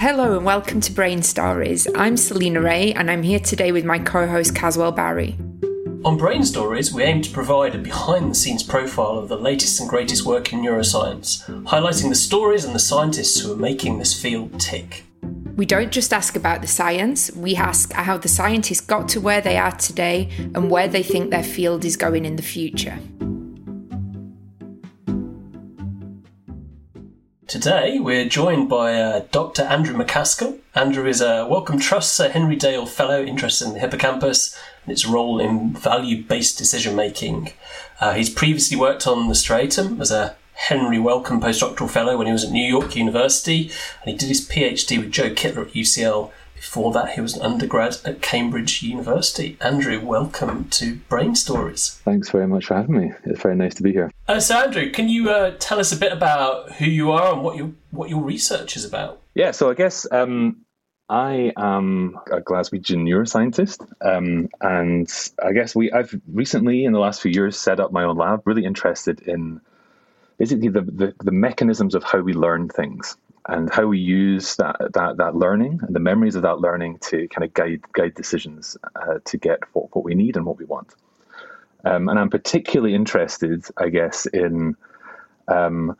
Hello and welcome to Brain Stories. I'm Selina Wray and I'm here today with my co host Caswell Barry. On Brain Stories, we aim to provide a behind the scenes profile of the latest and greatest work in neuroscience, highlighting the stories and the scientists who are making this field tick. We don't just ask about the science, we ask how the scientists got to where they are today and where they think their field is going in the future. Today, we're joined by uh, Dr. Andrew Macaskill. Andrew is a Wellcome Trust Sir Henry Dale Fellow interested in the hippocampus and its role in value based decision making. Uh, he's previously worked on the striatum as a Henry Wellcome postdoctoral fellow when he was at New York University, and he did his PhD with Joe Kittler at UCL. Before that, he was an undergrad at Cambridge University. Andrew, welcome to Brain Stories. Thanks very much for having me. It's very nice to be here. Uh, so, Andrew, can you uh, tell us a bit about who you are and what your what your research is about? Yeah, so I guess um, I am a Glaswegian neuroscientist, um, and I guess we I've recently in the last few years set up my own lab, really interested in basically the, the, the mechanisms of how we learn things and how we use that that that learning and the memories of that learning to kind of guide guide decisions uh, to get what, what we need and what we want. Um, and I'm particularly interested, I guess, in um,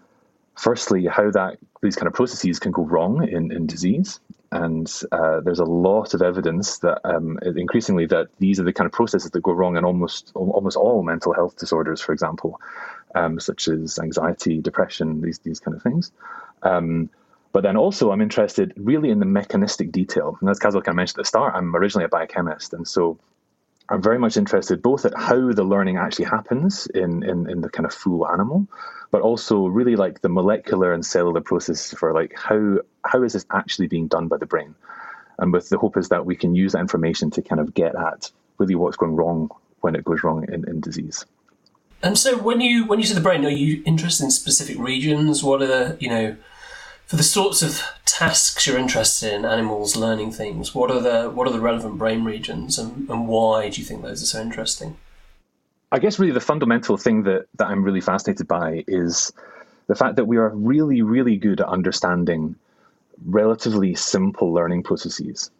firstly how that these kind of processes can go wrong in, in disease. And uh, there's a lot of evidence that um, increasingly that these are the kind of processes that go wrong in almost almost all mental health disorders, for example um, such as anxiety, depression, these these kind of things. Um, but then also, I'm interested really in the mechanistic detail. And as Caswell kind of mentioned at the start, I'm originally a biochemist, and so I'm very much interested both at how the learning actually happens in, in, in the kind of full animal, but also really like the molecular and cellular process for like how how is this actually being done by the brain, and with the hope is that we can use that information to kind of get at really what's going wrong when it goes wrong in, in disease. And so, when you when you say the brain, are you interested in specific regions? What are the you know for the sorts of tasks you're interested in, animals learning things? What are the what are the relevant brain regions, and, and why do you think those are so interesting? I guess really the fundamental thing that that I'm really fascinated by is the fact that we are really really good at understanding relatively simple learning processes.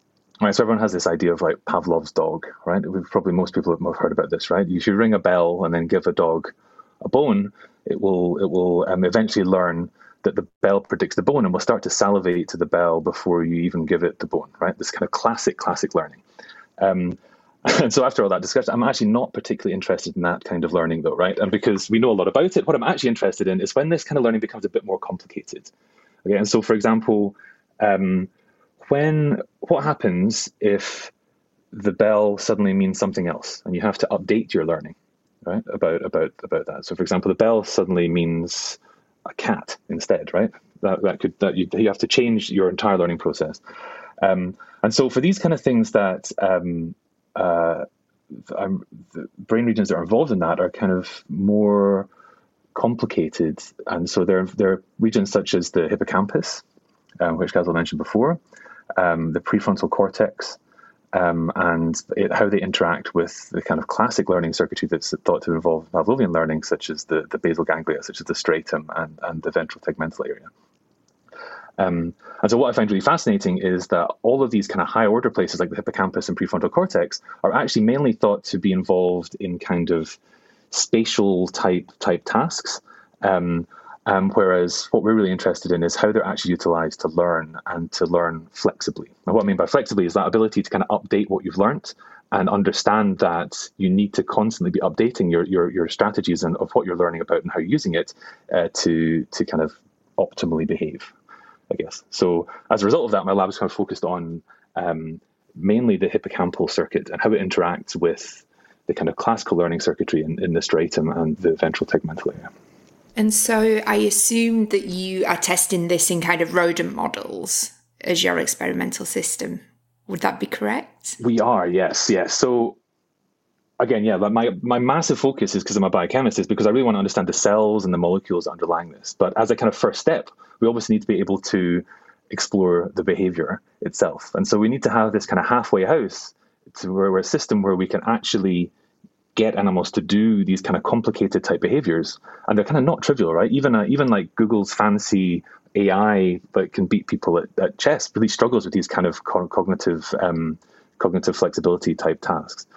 Right, so everyone has this idea of like Pavlov's dog, right? We've probably most people have heard about this, right? If you ring a bell and then give a dog a bone, it will it will um, eventually learn that the bell predicts the bone and will start to salivate to the bell before you even give it the bone, right? This kind of classic classic learning. Um, and so after all that discussion, I'm actually not particularly interested in that kind of learning, though, right? And because we know a lot about it, what I'm actually interested in is when this kind of learning becomes a bit more complicated. Okay, and so for example. Um, when what happens if the bell suddenly means something else and you have to update your learning right about about about that so for example the bell suddenly means a cat instead right? That that could that you, you have to change your entire learning process. Um, and so for these kind of things that um, uh, the brain regions that are involved in that are kind of more complicated. And so there, there are regions such as the hippocampus um, which Caswell mentioned before um, the prefrontal cortex, um, and it, how they interact with the kind of classic learning circuitry that's thought to involve Pavlovian learning, such as the, the basal ganglia, such as the striatum and, and the ventral tegmental area. Um, and so, what I find really fascinating is that all of these kind of high order places, like the hippocampus and prefrontal cortex, are actually mainly thought to be involved in kind of spatial type type tasks. Um, um, whereas what we're really interested in is how they're actually utilized to learn and to learn flexibly. And what I mean by flexibly is that ability to kind of update what you've learned and understand that you need to constantly be updating your your, your strategies and of what you're learning about and how you're using it uh, to to kind of optimally behave. I guess so. As a result of that, my lab is kind of focused on um, mainly the hippocampal circuit and how it interacts with the kind of classical learning circuitry in, in the striatum and the ventral tegmental area. And so I assume that you are testing this in kind of rodent models as your experimental system. Would that be correct? We are, yes, yes. So again, yeah, my my massive focus is because I'm a biochemist is because I really want to understand the cells and the molecules underlying this. But as a kind of first step, we obviously need to be able to explore the behavior itself. And so we need to have this kind of halfway house to where we're a system where we can actually get animals to do these kind of complicated type behaviors, and they're kind of not trivial, right? Even uh, even like Google's fancy AI that can beat people at, at chess really struggles with these kind of co- cognitive um, cognitive flexibility type tasks.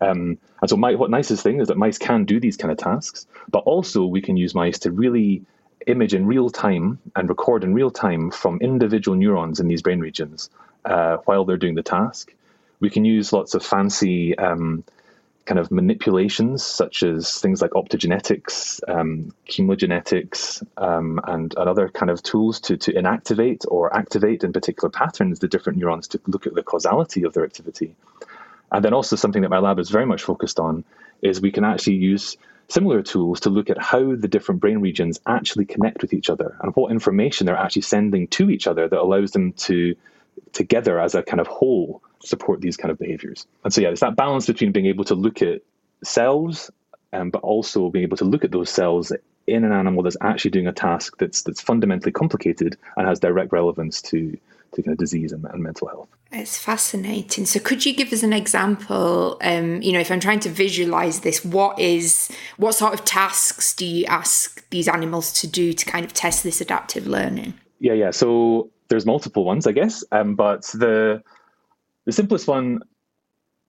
Um, and so, my, what nicest thing is that mice can do these kind of tasks, but also we can use mice to really image in real time and record in real time from individual neurons in these brain regions uh, while they're doing the task. We can use lots of fancy um, kind of manipulations, such as things like optogenetics, um, chemogenetics, um, and, and, other kind of tools to, to inactivate or activate in particular patterns the different neurons to look at the causality of their activity. And then also something that my lab is very much focused on is we can actually use similar tools to look at how the different brain regions actually connect with each other and what information they're actually sending to each other that allows them to together as a kind of whole support these kind of behaviors. And so yeah, it's that balance between being able to look at cells um, but also being able to look at those cells in an animal that's actually doing a task that's that's fundamentally complicated and has direct relevance to to kind of disease and, and mental health. It's fascinating. So, could you give us an example? Um, you know, if I'm trying to visualize this, what is what sort of tasks do you ask these animals to do to kind of test this adaptive learning? Yeah, yeah. So there's multiple ones, I guess, um, but the the simplest one,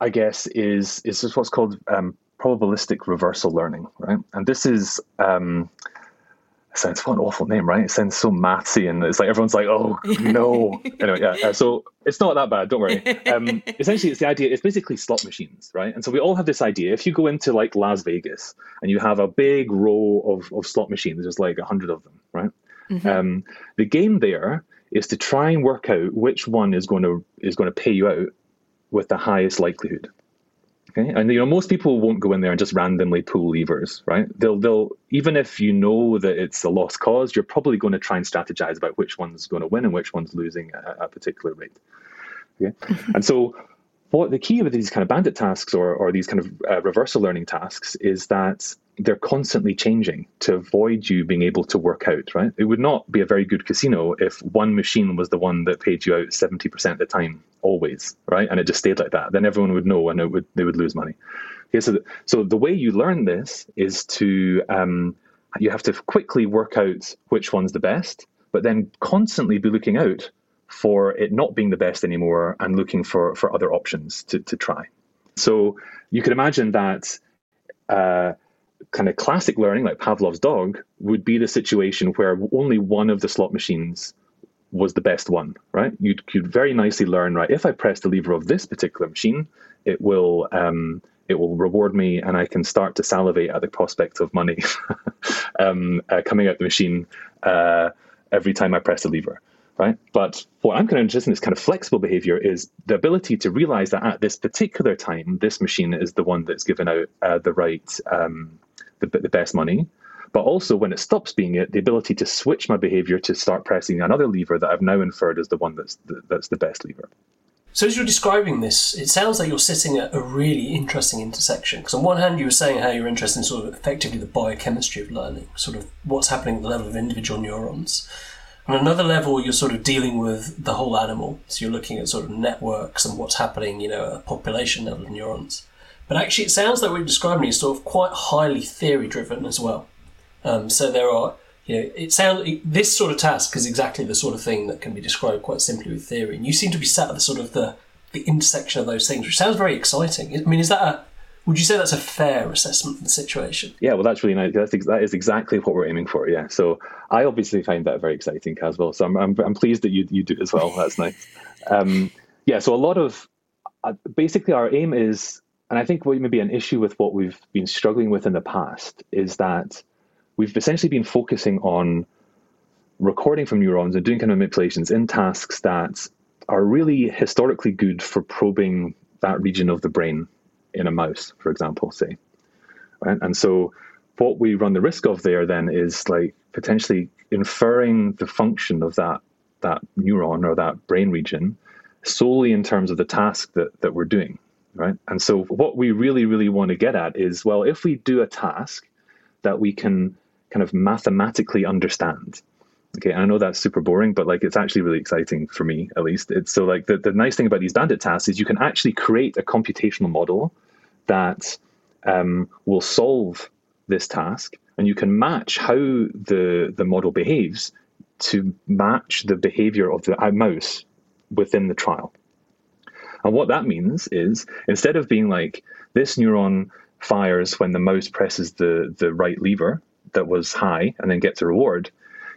I guess, is is just what's called um, probabilistic reversal learning, right? And this is um, sounds what an awful name, right? It sounds so mathsy, and it's like everyone's like, "Oh no!" anyway, yeah. Uh, so it's not that bad. Don't worry. Um, essentially, it's the idea. It's basically slot machines, right? And so we all have this idea. If you go into like Las Vegas and you have a big row of of slot machines, there's like a hundred of them, right? Mm-hmm. Um, the game there is to try and work out which one is going to is going to pay you out with the highest likelihood. Okay, and you know most people won't go in there and just randomly pull levers, right? They'll they'll even if you know that it's a lost cause, you're probably going to try and strategize about which one's going to win and which one's losing at a particular rate. Okay, and so what the key with these kind of bandit tasks or or these kind of uh, reversal learning tasks is that they're constantly changing to avoid you being able to work out, right? It would not be a very good casino if one machine was the one that paid you out 70% of the time, always, right? And it just stayed like that. Then everyone would know and it would, they would lose money. Okay, so, the, so the way you learn this is to, um, you have to quickly work out which one's the best, but then constantly be looking out for it not being the best anymore and looking for, for other options to, to try. So you can imagine that uh, kind of classic learning, like Pavlov's dog, would be the situation where only one of the slot machines was the best one, right? You could very nicely learn, right? If I press the lever of this particular machine, it will um, it will reward me, and I can start to salivate at the prospect of money um, uh, coming out the machine uh, every time I press the lever, right? But what I'm kind of interested in this kind of flexible behavior is the ability to realize that at this particular time, this machine is the one that's given out uh, the right um, the, the best money, but also when it stops being it, the ability to switch my behavior to start pressing another lever that I've now inferred is the one that's the, that's the best lever. So as you're describing this, it sounds like you're sitting at a really interesting intersection. Because on one hand, you were saying how you're interested in sort of effectively the biochemistry of learning, sort of what's happening at the level of individual neurons. On another level, you're sort of dealing with the whole animal. So you're looking at sort of networks and what's happening, you know, at a population level of neurons. But actually, it sounds like what you're describing is sort of quite highly theory driven as well. Um, so there are, you know, it sounds this sort of task is exactly the sort of thing that can be described quite simply with theory. And you seem to be sat at the sort of the the intersection of those things, which sounds very exciting. I mean, is that a would you say that's a fair assessment of the situation? Yeah, well, that's really nice. That's ex- that is exactly what we're aiming for. Yeah. So I obviously find that very exciting as well. So I'm, I'm, I'm pleased that you, you do as well. That's nice. Um, yeah. So a lot of uh, basically our aim is and I think what may be an issue with what we've been struggling with in the past is that we've essentially been focusing on recording from neurons and doing kind of manipulations in tasks that are really historically good for probing that region of the brain in a mouse, for example, say. Right? And so what we run the risk of there then is like potentially inferring the function of that that neuron or that brain region solely in terms of the task that, that we're doing right? And so what we really, really want to get at is, well, if we do a task that we can kind of mathematically understand, okay, I know that's super boring, but like it's actually really exciting for me, at least. It's so like the, the nice thing about these bandit tasks is you can actually create a computational model that um, will solve this task, and you can match how the the model behaves to match the behavior of the mouse within the trial. And what that means is instead of being like this neuron fires when the mouse presses the, the right lever that was high and then gets a reward,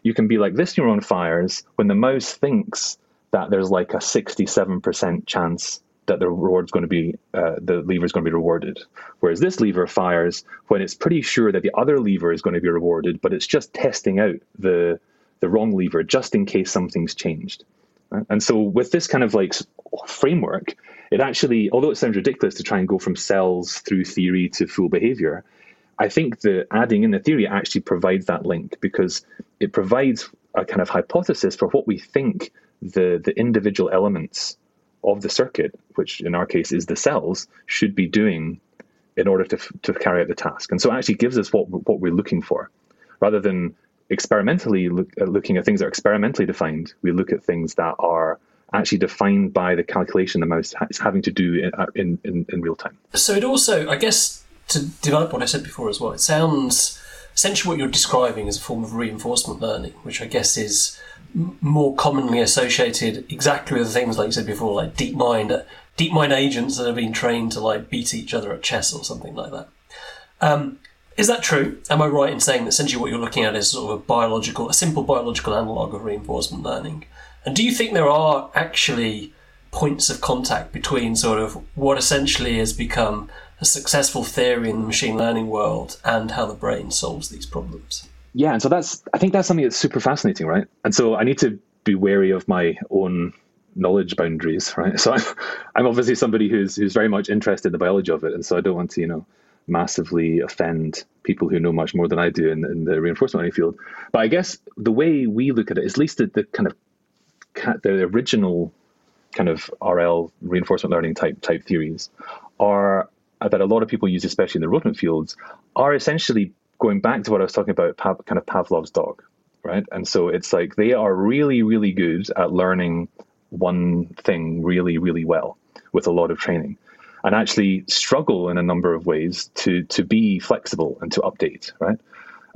you can be like this neuron fires when the mouse thinks that there's like a 67% chance that the reward's going to be uh, the lever is going to be rewarded. Whereas this lever fires when it's pretty sure that the other lever is going to be rewarded, but it's just testing out the the wrong lever just in case something's changed. Right? And so with this kind of like framework, it actually, although it sounds ridiculous to try and go from cells through theory to full behavior, I think the adding in the theory actually provides that link because it provides a kind of hypothesis for what we think the the individual elements of the circuit, which in our case is the cells, should be doing in order to, to carry out the task. And so it actually gives us what, what we're looking for. Rather than experimentally look, uh, looking at things that are experimentally defined, we look at things that are actually defined by the calculation the mouse is having to do in, uh, in, in, in real time. So it also, I guess, to develop what I said before as well, it sounds essentially what you're describing is a form of reinforcement learning, which I guess is more commonly associated exactly with things like you said before, like DeepMind, uh, DeepMind agents that have been trained to like beat each other at chess or something like that. Um, is that true? Am I right in saying that essentially what you're looking at is sort of a biological, a simple biological analog of reinforcement learning? And do you think there are actually points of contact between sort of what essentially has become a successful theory in the machine learning world and how the brain solves these problems? Yeah, and so that's I think that's something that's super fascinating, right? And so I need to be wary of my own knowledge boundaries, right? So I'm, I'm obviously somebody who's who's very much interested in the biology of it, and so I don't want to, you know, massively offend people who know much more than I do in, in the reinforcement learning field. But I guess the way we look at it, at least the, the kind of the original kind of RL reinforcement learning type type theories are that a lot of people use, especially in the rodent fields, are essentially going back to what I was talking about, kind of Pavlov's dog, right? And so it's like they are really, really good at learning one thing really, really well with a lot of training and actually struggle in a number of ways to to be flexible and to update, right?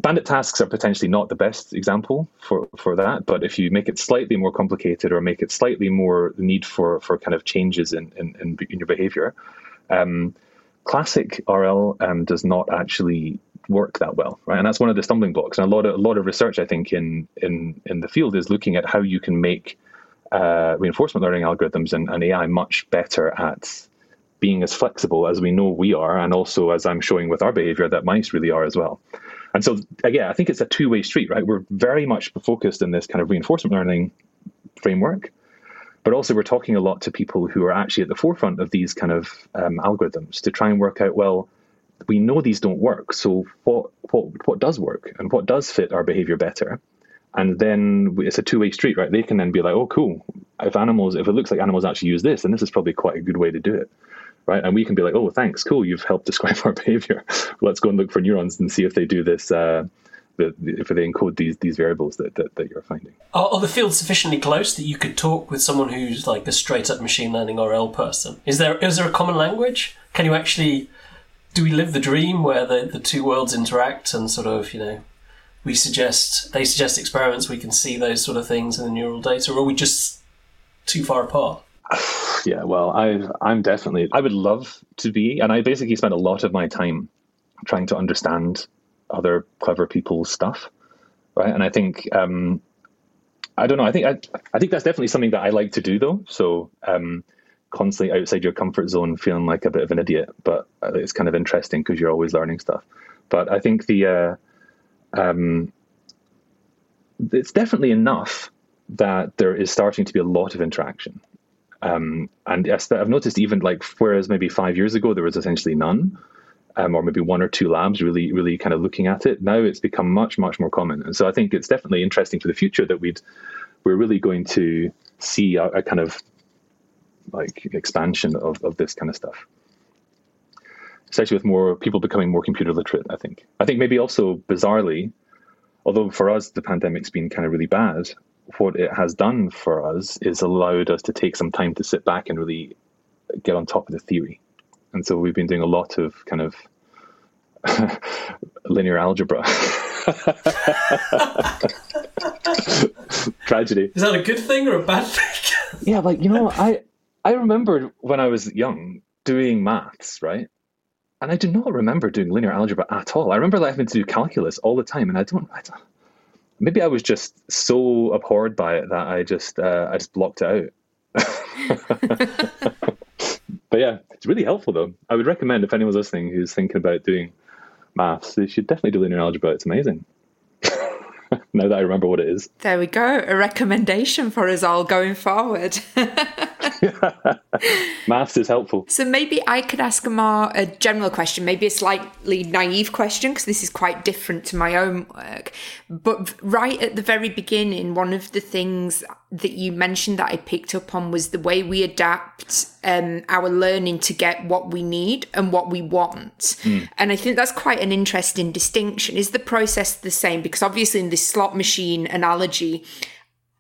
Bandit tasks are potentially not the best example for, for that, but if you make it slightly more complicated or make it slightly more the need for, for kind of changes in, in, in your behavior, um, classic RL um, does not actually work that well, right? And that's one of the stumbling blocks. And a lot of a lot of research, I think, in in in the field is looking at how you can make uh, reinforcement learning algorithms and, and AI much better at being as flexible as we know we are, and also as I'm showing with our behavior that mice really are as well. And so, again, I think it's a two way street, right? We're very much focused in this kind of reinforcement learning framework, but also we're talking a lot to people who are actually at the forefront of these kind of um, algorithms to try and work out, well, we know these don't work, so what what what does work and what does fit our behavior better? And then it's a two way street, right? They can then be like, oh, cool. If animals, if it looks like animals actually use this, then this is probably quite a good way to do it right? And we can be like, oh, thanks, cool, you've helped describe our behavior. Let's go and look for neurons and see if they do this. Uh, the, if they encode these these variables that, that, that you're finding. Are, are, the fields sufficiently close that you could talk with someone who's like a straight up machine learning RL person? Is there is there a common language? Can you actually do we live the dream where the, the two worlds interact and sort of you know we suggest they suggest experiments we can see those sort of things in the neural data, or are we just too far apart? yeah, well, I I'm definitely I would love to be, and I basically spend a lot of my time trying to understand other clever people's stuff, right? And I think um, I don't know. I think I I think that's definitely something that I like to do, though. So um, constantly outside your comfort zone, feeling like a bit of an idiot, but it's kind of interesting because you're always learning stuff. But I think the uh, um, it's definitely enough that there is starting to be a lot of interaction um, and I've noticed even like whereas maybe five years ago there was essentially none, um, or maybe one or two labs really really kind of looking at it. Now it's become much much more common, and so I think it's definitely interesting for the future that we'd we're really going to see a, a kind of like expansion of, of this kind of stuff especially with more people becoming more computer literate i think i think maybe also bizarrely although for us the pandemic's been kind of really bad what it has done for us is allowed us to take some time to sit back and really get on top of the theory. And so we've been doing a lot of kind of linear algebra. Tragedy. Is that a good thing or a bad thing? yeah, like you know, I I remembered when I was young doing maths, right? And I do not remember doing linear algebra at all. I remember having to do calculus all the time, and I don't. I don't maybe I was just so abhorred by it that I just uh, I just blocked it out. But yeah, it's really helpful though. I would recommend if anyone's listening who's thinking about doing maths, they should definitely do linear algebra. It's amazing. now that I remember what it is. There we go. A recommendation for us all going forward. Maths is helpful. So maybe I could ask a more a general question, maybe a slightly naive question, because this is quite different to my own work. But right at the very beginning, one of the things that you mentioned that I picked up on was the way we adapt um, our learning to get what we need and what we want. Mm. And I think that's quite an interesting distinction. Is the process the same? Because obviously, in this slot machine analogy,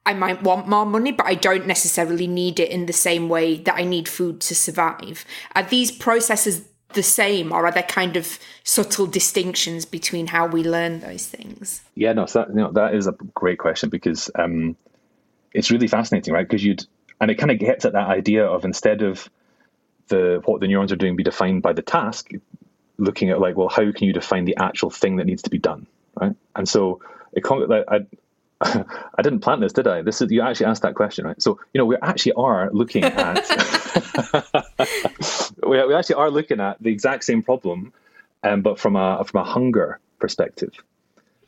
I might want more money, but I don't necessarily need it in the same way that I need food to survive. Are these processes the same, or are there kind of subtle distinctions between how we learn those things? Yeah, no, so that, you know, that is a great question because um, it's really fascinating, right? Because you'd, and it kind of gets at that idea of instead of the what the neurons are doing be defined by the task, looking at like, well, how can you define the actual thing that needs to be done, right? And so it, I, I didn't plant this, did I? This is you actually asked that question, right? So you know we actually are looking at we, we actually are looking at the exact same problem, um, but from a from a hunger perspective,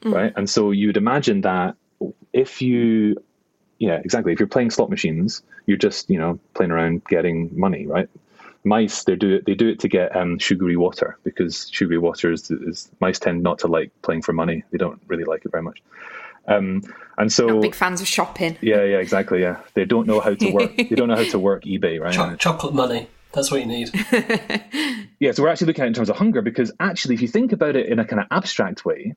mm. right? And so you'd imagine that if you, yeah, exactly. If you're playing slot machines, you're just you know playing around getting money, right? Mice they do it they do it to get um, sugary water because sugary water is, is mice tend not to like playing for money. They don't really like it very much. Um, and so, Not big fans of shopping. Yeah, yeah, exactly. Yeah, they don't know how to work. they don't know how to work eBay, right? Ch- chocolate money. That's what you need. yeah, so we're actually looking at it in terms of hunger because actually, if you think about it in a kind of abstract way,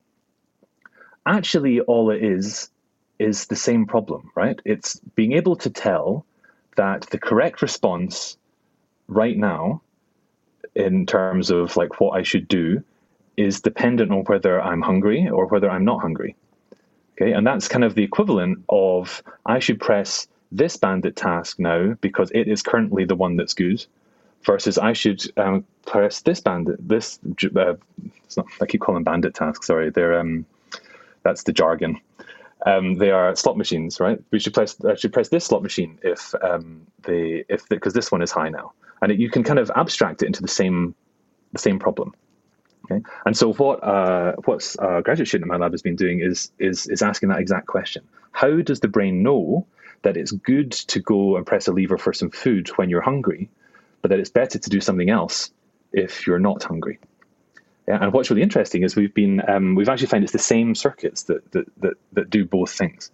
actually all it is is the same problem, right? It's being able to tell that the correct response right now, in terms of like what I should do, is dependent on whether I'm hungry or whether I'm not hungry. Okay, and that's kind of the equivalent of I should press this bandit task now because it is currently the one that's good, versus I should um, press this bandit. This uh, not, I keep calling bandit tasks. Sorry, they're um, that's the jargon. Um, they are slot machines, right? We should press I should press this slot machine if um, they if because this one is high now, and it, you can kind of abstract it into the same the same problem. Okay, and so what uh, what's a graduate student in my lab has been doing is is is asking that exact question: How does the brain know that it's good to go and press a lever for some food when you're hungry, but that it's better to do something else if you're not hungry? Yeah, and what's really interesting is we've been um, we've actually found it's the same circuits that, that that that do both things,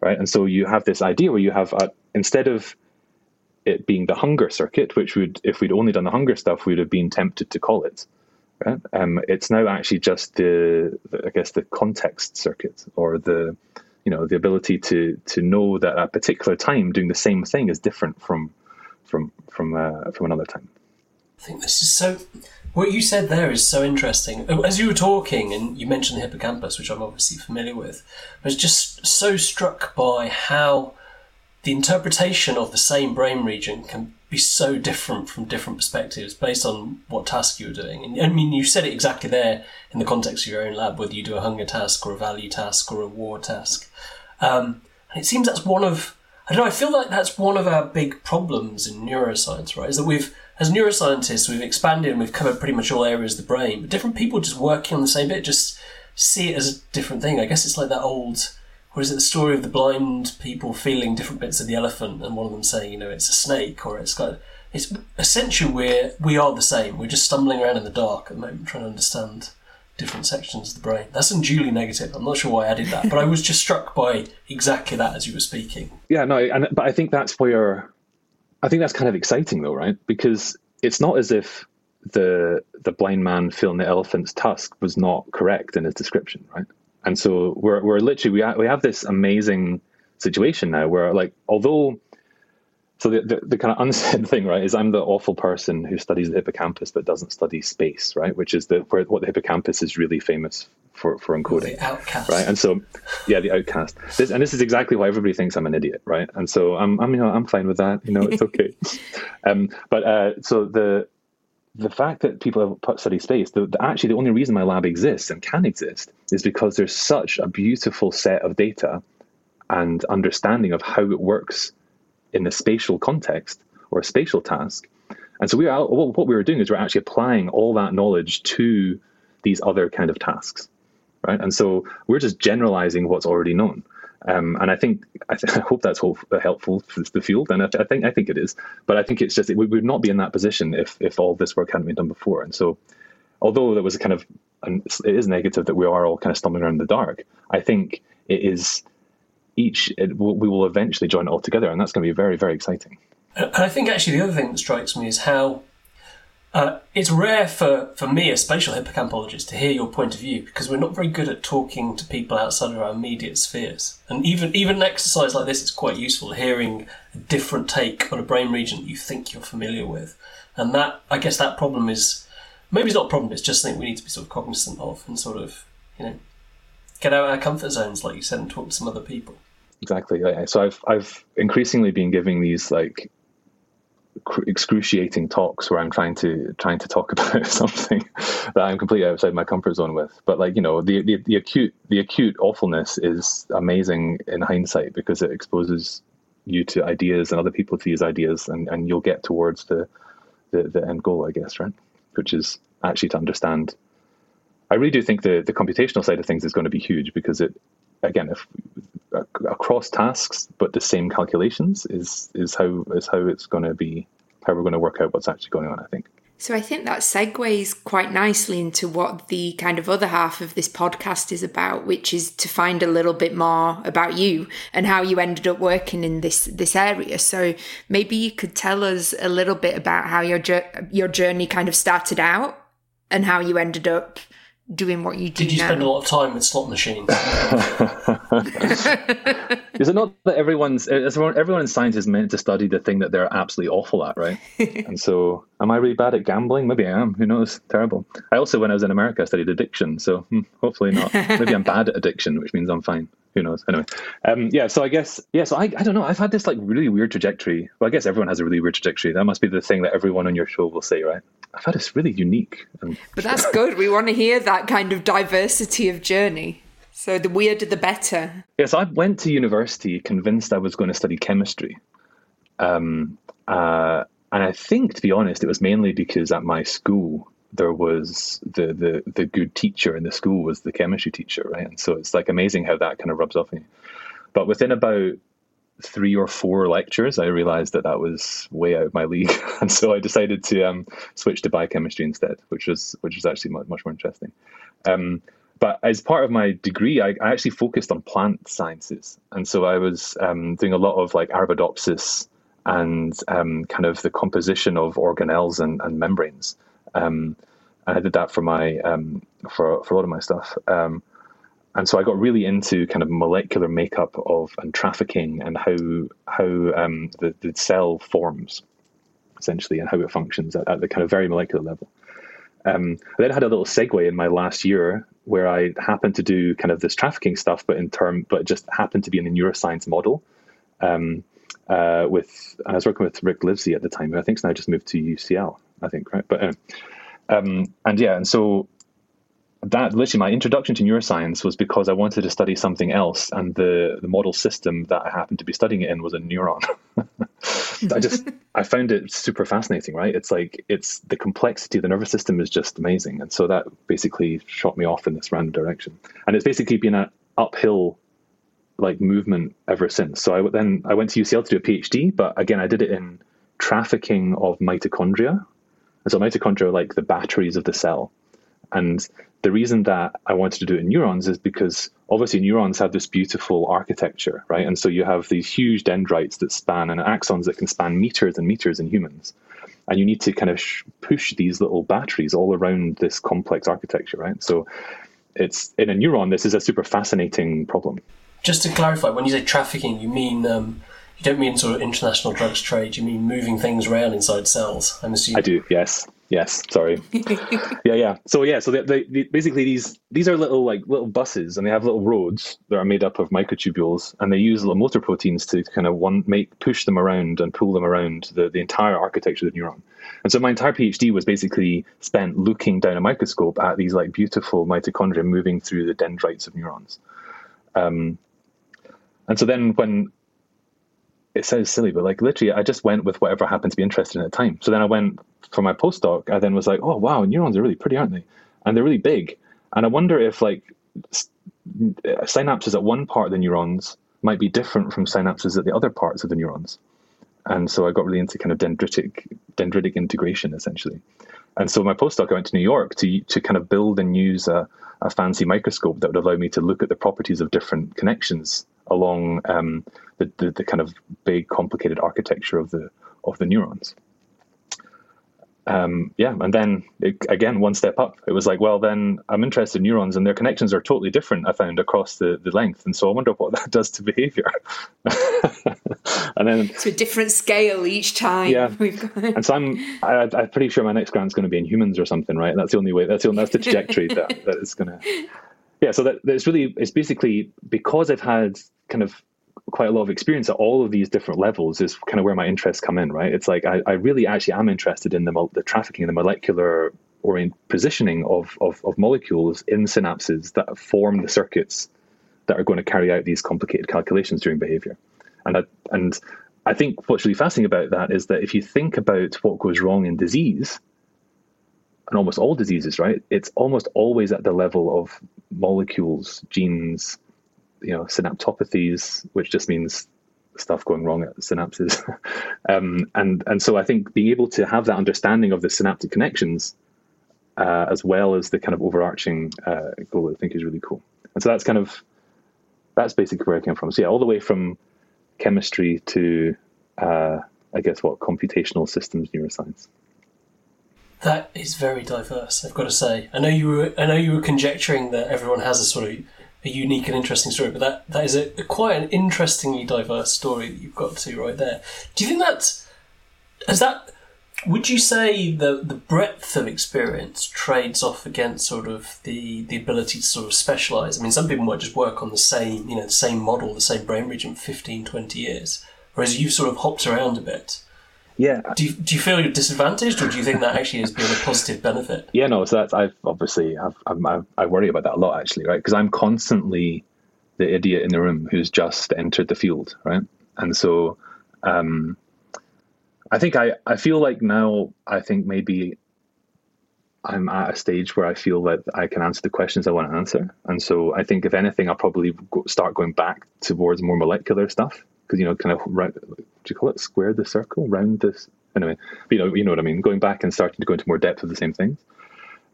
right? And so you have this idea where you have a, instead of it being the hunger circuit, which would if we'd only done the hunger stuff, we'd have been tempted to call it Right? Um, it's now actually just the, the, I guess, the context circuit or the, you know, the ability to to know that at a particular time doing the same thing is different from from from uh, from another time. I think this is so. What you said there is so interesting. As you were talking, and you mentioned the hippocampus, which I'm obviously familiar with, I was just so struck by how the interpretation of the same brain region can be so different from different perspectives based on what task you were doing. And I mean, you said it exactly there in the context of your own lab, whether you do a hunger task or a value task or a war task. Um, and it seems that's one of, I don't know, I feel like that's one of our big problems in neuroscience, right? Is that we've, as neuroscientists, we've expanded and we've covered pretty much all areas of the brain, but different people just working on the same bit just see it as a different thing. I guess it's like that old or is it the story of the blind people feeling different bits of the elephant and one of them saying, you know, it's a snake or it's got. It's essentially we're we are the same. We're just stumbling around in the dark at the moment, trying to understand different sections of the brain. That's unduly negative. I'm not sure why I did that, but I was just struck by exactly that as you were speaking. Yeah, no, and but I think that's where I think that's kind of exciting though, right? Because it's not as if the the blind man feeling the elephant's tusk was not correct in his description, right? And so we're we're literally we ha- we have this amazing situation now where like although so the, the, the, kind of unsaid thing, right, is I'm the awful person who studies the hippocampus but doesn't study space, right? Which is the where what the hippocampus is really famous for for encoding, the outcast, right? And so, yeah, the outcast. This and this is exactly why everybody thinks I'm an idiot, right? And so I'm I'm you know I'm fine with that. You know, it's okay. um, but uh, so the the fact that people have study space, the, the, actually the only reason my lab exists and can exist is because there's such a beautiful set of data and understanding of how it works in a spatial context or a spatial task. And so we are what we were doing is we're actually applying all that knowledge to these other kind of tasks, right? And so we're just generalizing what's already known. Um, and I think I, th- I, hope that's helpful for the field, and I, th- I, think I think it is. But I think it's just we would not be in that position if if all this work hadn't been done before. And so, although there was a kind of it is negative that we are all kind of stumbling around in the dark, I think it is each it, we will eventually join it all together, and that's going to be very very exciting. And I think actually the other thing that strikes me is how uh, it's rare for, for me, a spatial hippocampologist, to hear your point of view because we're not very good at talking to people outside of our immediate spheres. And even even an exercise like this is quite useful, hearing a different take on a brain region you think you're familiar with. And that, I guess, that problem is maybe it's not a problem. It's just something we need to be sort of cognizant of and sort of, you know, get out of our comfort zones, like you said, and talk to some other people. Exactly. So I've I've increasingly been giving these like excruciating talks where I'm trying to trying to talk about something that I'm completely outside my comfort zone with. But like you know, the, the, the acute the acute awfulness is amazing in hindsight because it exposes you to ideas and other people to these ideas, and, and you'll get towards the, the the end goal, I guess, right? Which is actually to understand I really do think the, the computational side of things is going to be huge because it, again, if across tasks but the same calculations is is how is how it's going to be how we're going to work out what's actually going on. I think. So I think that segues quite nicely into what the kind of other half of this podcast is about, which is to find a little bit more about you and how you ended up working in this this area. So maybe you could tell us a little bit about how your your journey kind of started out and how you ended up doing what you do. Did you now. spend a lot of time with slot machines? is it not that everyone's everyone, everyone in science is meant to study the thing that they're absolutely awful at, right? and so, am I really bad at gambling? Maybe I am. Who knows? Terrible. I also, when I was in America, I studied addiction. So hmm, hopefully not. Maybe I'm bad at addiction, which means I'm fine. Who knows? Anyway, um, yeah. So I guess yeah. So I, I don't know. I've had this like really weird trajectory. Well, I guess everyone has a really weird trajectory. That must be the thing that everyone on your show will say, right? I've had this really unique. And, but that's good. We want to hear that kind of diversity of journey. So the weirder, the better. Yes, I went to university convinced I was going to study chemistry. Um, uh, and I think, to be honest, it was mainly because at my school there was the, the the good teacher in the school was the chemistry teacher, right? And so it's like amazing how that kind of rubs off on you. But within about three or four lectures, I realized that that was way out of my league, and so I decided to um, switch to biochemistry instead, which was which was actually much, much more interesting. Um, but as part of my degree, I, I, actually focused on plant sciences, and so I was um, doing a lot of like Arabidopsis and um, kind of the composition of organelles and, and membranes. Um, and I did that for my um, for for a lot of my stuff and so I got really into kind of molecular makeup of and trafficking and how how um, the, the cell forms essentially and how it functions at, at the kind of very molecular level. Um, I then had a little segue in my last year where I happened to do kind of this trafficking stuff, but in term, but just happened to be in a neuroscience model. Um, uh, with I was working with Rick Livesey at the time, who I think's now just moved to UCL, I think, right? But uh, um, and yeah, and so that literally my introduction to neuroscience was because I wanted to study something else, and the the model system that I happened to be studying it in was a neuron. I just I found it super fascinating, right? It's like it's the complexity of the nervous system is just amazing, and so that basically shot me off in this random direction, and it's basically been an uphill like movement ever since. So I then I went to UCL to do a PhD, but again I did it in trafficking of mitochondria. And so mitochondria are like the batteries of the cell. And the reason that I wanted to do it in neurons is because obviously neurons have this beautiful architecture, right? And so you have these huge dendrites that span and axons that can span meters and meters in humans. And you need to kind of sh- push these little batteries all around this complex architecture, right? So it's in a neuron, this is a super fascinating problem. Just to clarify, when you say trafficking, you mean um, you don't mean sort of international drugs trade. You mean moving things around inside cells. I'm assuming. I do. Yes. Yes. Sorry. yeah. Yeah. So yeah. So they, they, they, basically these these are little like little buses, and they have little roads that are made up of microtubules, and they use little motor proteins to kind of one make push them around and pull them around the, the entire architecture of the neuron. And so my entire PhD was basically spent looking down a microscope at these like beautiful mitochondria moving through the dendrites of neurons. Um, and so then when it sounds silly, but like literally, I just went with whatever happened to be interested in at the time. So then I went for my postdoc. I then was like, oh wow, neurons are really pretty, aren't they? And they're really big. And I wonder if like synapses at one part of the neurons might be different from synapses at the other parts of the neurons. And so I got really into kind of dendritic dendritic integration essentially. And so my postdoc, I went to New York to to kind of build and use a, a fancy microscope that would allow me to look at the properties of different connections along um, the, the, the kind of big complicated architecture of the of the neurons. Um, yeah, and then it, again, one step up. It was like, well, then I'm interested in neurons, and their connections are totally different. I found across the, the length, and so I wonder what that does to behavior. and then to a different scale each time. Yeah, and so I'm I, am pretty sure my next grant's going to be in humans or something, right? That's the only way. That's the that's the trajectory that that is going to. Yeah, so that it's really it's basically because I've had kind of quite a lot of experience at all of these different levels is kind of where my interests come in, right? It's like I, I really actually am interested in the, the trafficking, the molecular orient positioning of, of, of molecules in synapses that form the circuits that are going to carry out these complicated calculations during behavior. And I, and I think what's really fascinating about that is that if you think about what goes wrong in disease, and almost all diseases, right, it's almost always at the level of molecules, genes, you know synaptopathies, which just means stuff going wrong at synapses. um, and and so I think being able to have that understanding of the synaptic connections, uh, as well as the kind of overarching uh, goal, I think is really cool. And so that's kind of that's basically where I came from. So yeah, all the way from chemistry to uh, I guess what computational systems neuroscience. That is very diverse. I've got to say. I know you were. I know you were conjecturing that everyone has a sort of a unique and interesting story, but that, that is a, a, quite an interestingly diverse story that you've got to right there. Do you think that is that would you say the the breadth of experience trades off against sort of the the ability to sort of specialize? I mean, some people might just work on the same you know the same model, the same brain region, for 15, 20 years, whereas you've sort of hopped around a bit. Yeah. Do you, do you feel you're disadvantaged, or do you think that actually has been a positive benefit? Yeah, no. So that's I've obviously I've, I've, i worry about that a lot actually, right? Because I'm constantly the idiot in the room who's just entered the field, right? And so, um, I think I I feel like now I think maybe I'm at a stage where I feel that I can answer the questions I want to answer, and so I think if anything, I'll probably go, start going back towards more molecular stuff because you know, kind of right, do you call it square the circle, round this? Anyway, you know, you know what I mean. Going back and starting to go into more depth of the same things.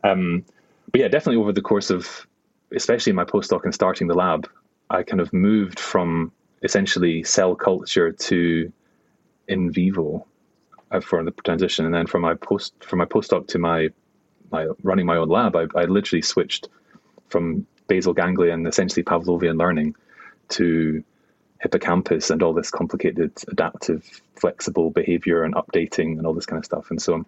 Um, but yeah, definitely over the course of, especially my postdoc and starting the lab, I kind of moved from essentially cell culture to in vivo uh, for the transition, and then from my post from my postdoc to my my running my own lab, I, I literally switched from basal ganglia and essentially Pavlovian learning to hippocampus and all this complicated adaptive flexible behavior and updating and all this kind of stuff. And so I'm,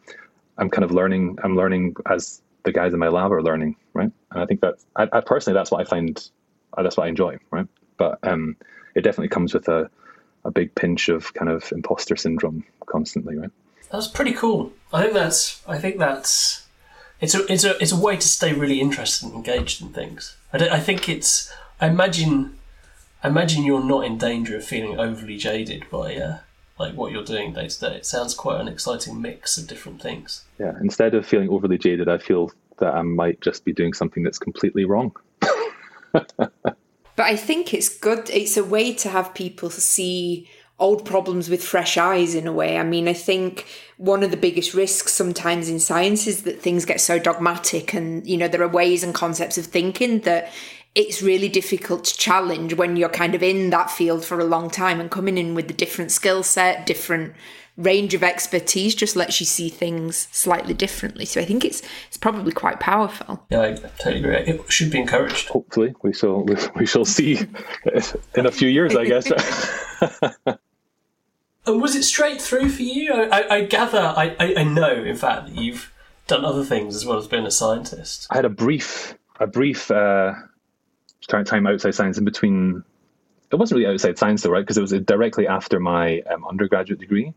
I'm kind of learning i'm learning as the guys in my lab are learning right? And i think that I, I personally that's what i find that's what i enjoy right? But um, it definitely comes with a, a big pinch of kind of imposter syndrome constantly right? That's pretty cool. I think that's i think that's it's a it's a it's a way to stay really interested and engaged in things. I, I think it's i imagine I imagine you're not in danger of feeling overly jaded by uh, like what you're doing day to day. It sounds quite an exciting mix of different things. Yeah, instead of feeling overly jaded, I feel that I might just be doing something that's completely wrong. but I think it's good. It's a way to have people see old problems with fresh eyes in a way. I mean, I think one of the biggest risks sometimes in science is that things get so dogmatic and, you know, there are ways and concepts of thinking that it's really difficult to challenge when you're kind of in that field for a long time and coming in with a different skill set, different range of expertise just lets you see things slightly differently. So I think it's it's probably quite powerful. Yeah, I totally agree. It should be encouraged. Hopefully, we shall we, we shall see in a few years, I guess. And was it straight through for you? I, I, I gather, I, I, I know, in fact, that you've done other things as well as being a scientist. I had a brief, a brief uh, time outside science in between. It wasn't really outside science though, right? Because it was directly after my um, undergraduate degree.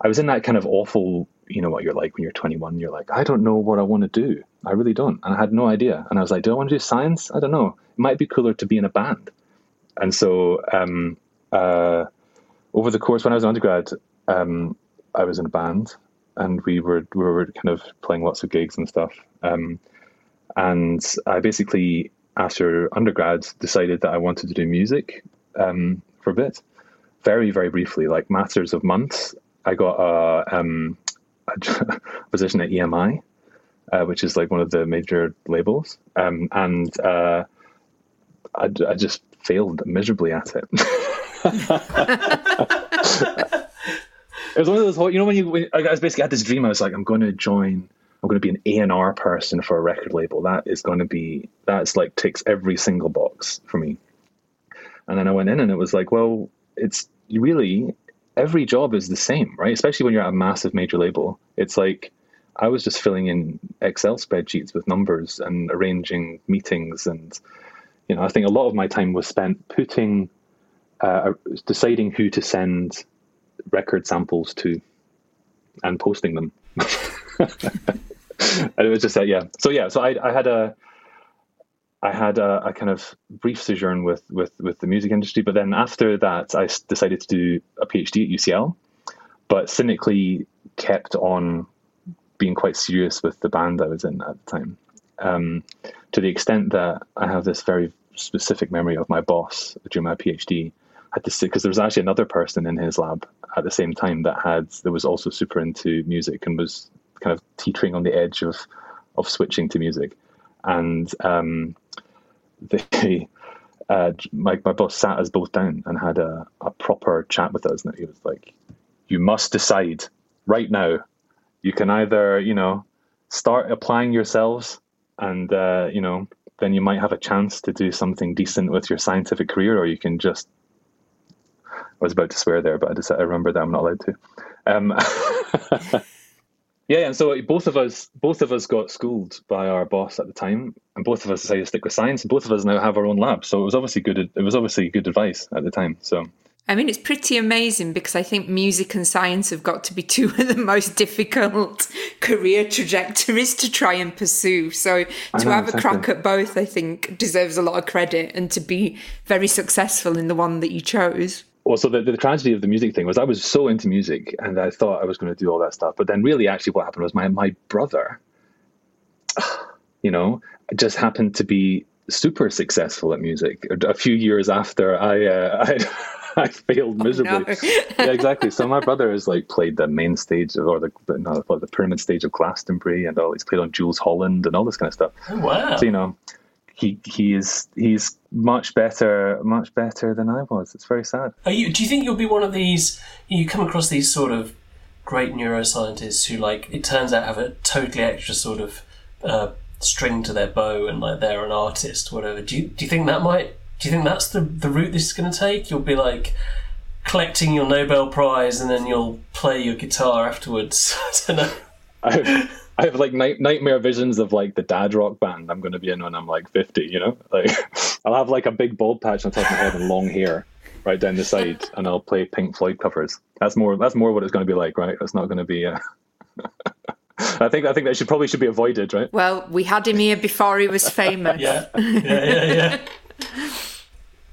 I was in that kind of awful, you know, what you're like when you're 21. You're like, I don't know what I want to do. I really don't, and I had no idea. And I was like, do I want to do science? I don't know. It might be cooler to be in a band. And so, um, uh, over the course when I was an undergrad, um, I was in a band and we were we were kind of playing lots of gigs and stuff. Um, and I basically, after undergrad, decided that I wanted to do music um, for a bit, very very briefly, like matters of months. I got a, um, a position at EMI, uh, which is like one of the major labels, um, and uh, I, I just failed miserably at it. it was one of those you know, when you, when, I basically had this dream, I was like, I'm going to join, I'm going to be an A&R person for a record label. That is going to be, that's like ticks every single box for me. And then I went in and it was like, well, it's really, every job is the same, right? Especially when you're at a massive major label. It's like, I was just filling in Excel spreadsheets with numbers and arranging meetings. And, you know, I think a lot of my time was spent putting, uh, deciding who to send record samples to and posting them. and it was just that, yeah. So yeah, so I, I had a, I had a, a, kind of brief sojourn with, with, with the music industry, but then after that, I decided to do a PhD at UCL, but cynically kept on being quite serious with the band I was in at the time. Um, to the extent that I have this very specific memory of my boss during my PhD because there was actually another person in his lab at the same time that had that was also super into music and was kind of teetering on the edge of of switching to music, and um, they. Uh, my, my boss sat us both down and had a, a proper chat with us. And he was like, You must decide right now. You can either, you know, start applying yourselves and, uh, you know, then you might have a chance to do something decent with your scientific career, or you can just I was about to swear there, but I just I remember that I'm not allowed to. Um, yeah, and so both of us both of us got schooled by our boss at the time, and both of us decided to stick with science. And both of us now have our own lab, so it was obviously good. It was obviously good advice at the time. So. I mean, it's pretty amazing because I think music and science have got to be two of the most difficult career trajectories to try and pursue. So to know, have exactly. a crack at both, I think, deserves a lot of credit and to be very successful in the one that you chose well, so the, the tragedy of the music thing was I was so into music and I thought I was going to do all that stuff. But then really actually what happened was my, my brother, you know, just happened to be super successful at music a few years after I, uh, I, I failed miserably. Oh, no. yeah, exactly. So my brother has like played the main stage of, or the, no, the pyramid stage of Glastonbury and all, he's played on Jools Holland and all this kind of stuff. Oh, wow. So, you know, he he is he's much better much better than I was. It's very sad. Are you? Do you think you'll be one of these? You come across these sort of great neuroscientists who like it turns out have a totally extra sort of uh, string to their bow and like they're an artist, whatever. Do you do you think that might? Do you think that's the the route this is going to take? You'll be like collecting your Nobel Prize and then you'll play your guitar afterwards. I don't know. I have like night- nightmare visions of like the dad rock band I'm going to be in when I'm like 50. You know, like I'll have like a big bald patch on top of my head and long hair right down the side, and I'll play Pink Floyd covers. That's more. That's more what it's going to be like, right? It's not going to be. Uh... I think I think that should probably should be avoided, right? Well, we had him here before he was famous. yeah, yeah, yeah, yeah.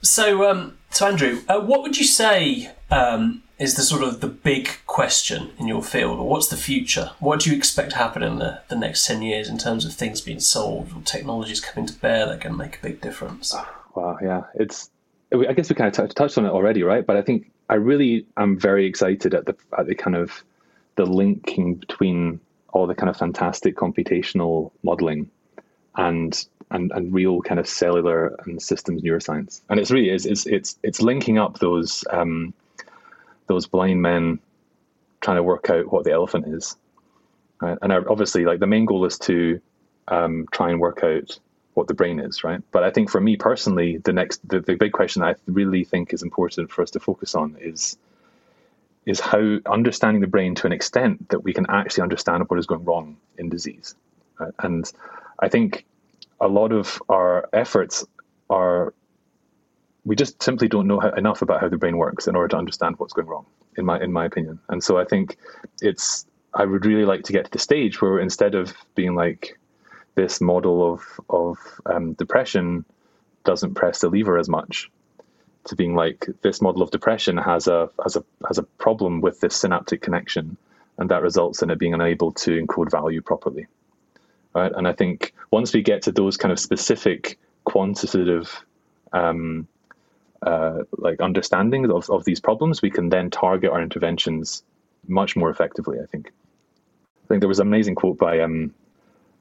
so, um, so Andrew, uh, what would you say um, is the sort of the big question in your field, or what's the future? What do you expect to happen in the, the next 10 years in terms of things being solved or technologies coming to bear that can make a big difference? Wow, yeah. It's, I guess we kind of t- touched on it already, right? But I think I really am very excited at the, at the kind of the linking between all the kind of fantastic computational modeling and and, and real kind of cellular and systems neuroscience. And it's really is it's it's it's linking up those um, those blind men trying to work out what the elephant is. Right? And obviously, like the main goal is to um, try and work out what the brain is, right? But I think for me personally, the next, the, the big question I really think is important for us to focus on is is how understanding the brain to an extent that we can actually understand what is going wrong in disease. Right? And I think a lot of our efforts are we just simply don't know how, enough about how the brain works in order to understand what's going wrong in my in my opinion. And so i think it's i would really like to get to the stage where instead of being like this model of of um, depression doesn't press the lever as much to being like this model of depression has a has a has a problem with this synaptic connection and that results in it being unable to encode value properly. Right? And i think once we get to those kind of specific quantitative um, uh, like understanding of, of these problems we can then target our interventions much more effectively i think. I think there was an amazing quote by um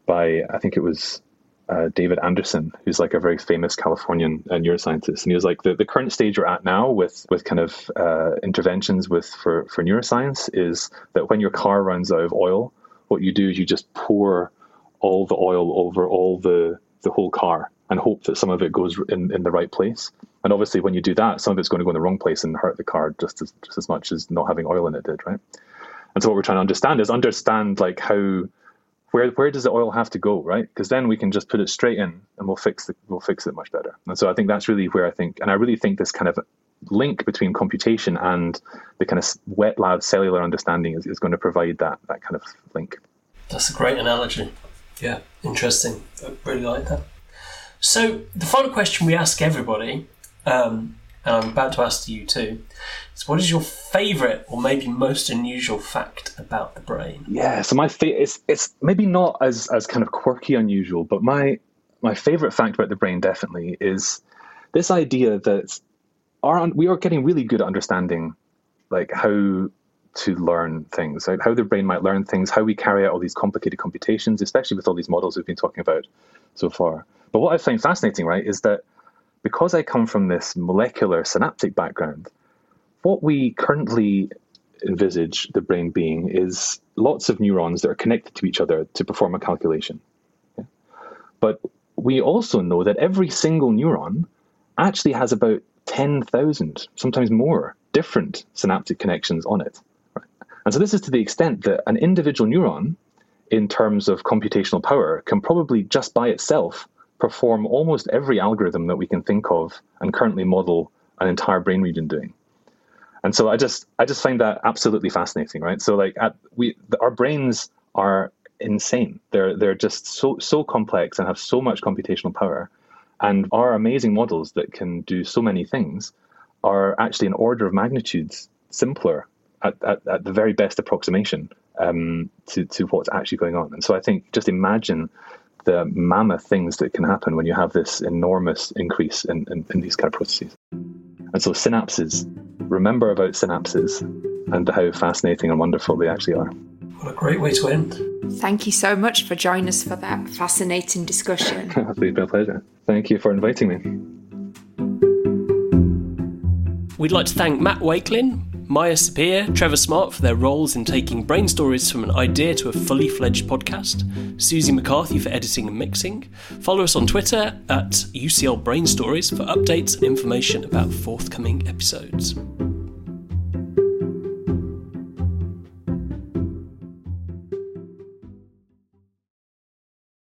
by i think it was uh, David Anderson, who's like a very famous Californian uh, neuroscientist, and he was like the, the current stage we're at now with with kind of uh, interventions with for for neuroscience is that when your car runs out of oil, what you do is you just pour all the oil over all the the whole car and hope that some of it goes in, in the right place. And obviously, when you do that, some of it's going to go in the wrong place and hurt the car just as just as much as not having oil in it did, right? And so, what we're trying to understand is understand like how where where does the oil have to go, right? Because then we can just put it straight in, and we'll fix the, we'll fix it much better. And so I think that's really where I think, and I really think this kind of link between computation and the kind of wet lab cellular understanding is, is going to provide that that kind of link. That's a great analogy. Yeah, interesting. I really like that. So the final question we ask everybody, um, and I'm about to ask you too, is what is your favourite or maybe most unusual fact about the brain? Yeah, so my fa- it's it's maybe not as as kind of quirky unusual, but my my favourite fact about the brain definitely is this idea that our we are getting really good at understanding like how to learn things, how the brain might learn things, how we carry out all these complicated computations, especially with all these models we've been talking about so far. But what I find fascinating, right, is that because I come from this molecular synaptic background, what we currently envisage the brain being is lots of neurons that are connected to each other to perform a calculation. But we also know that every single neuron actually has about 10,000, sometimes more, different synaptic connections on it. And so this is to the extent that an individual neuron, in terms of computational power, can probably just by itself perform almost every algorithm that we can think of and currently model an entire brain region doing. And so I just I just find that absolutely fascinating, right? So like at, we our brains are insane. They're they're just so so complex and have so much computational power, and our amazing models that can do so many things are actually an order of magnitudes simpler at, at, at the very best approximation um, to to what's actually going on. And so I think just imagine the mammoth things that can happen when you have this enormous increase in, in, in these kind of processes. And so synapses, remember about synapses and how fascinating and wonderful they actually are. What a great way to end. Thank you so much for joining us for that fascinating discussion. it's been a pleasure. Thank you for inviting me. We'd like to thank Matt Wakelin, Maya Sapir, Trevor Smart for their roles in taking brain stories from an idea to a fully fledged podcast, Susie McCarthy for editing and mixing. Follow us on Twitter at UCL Brain Stories for updates and information about forthcoming episodes.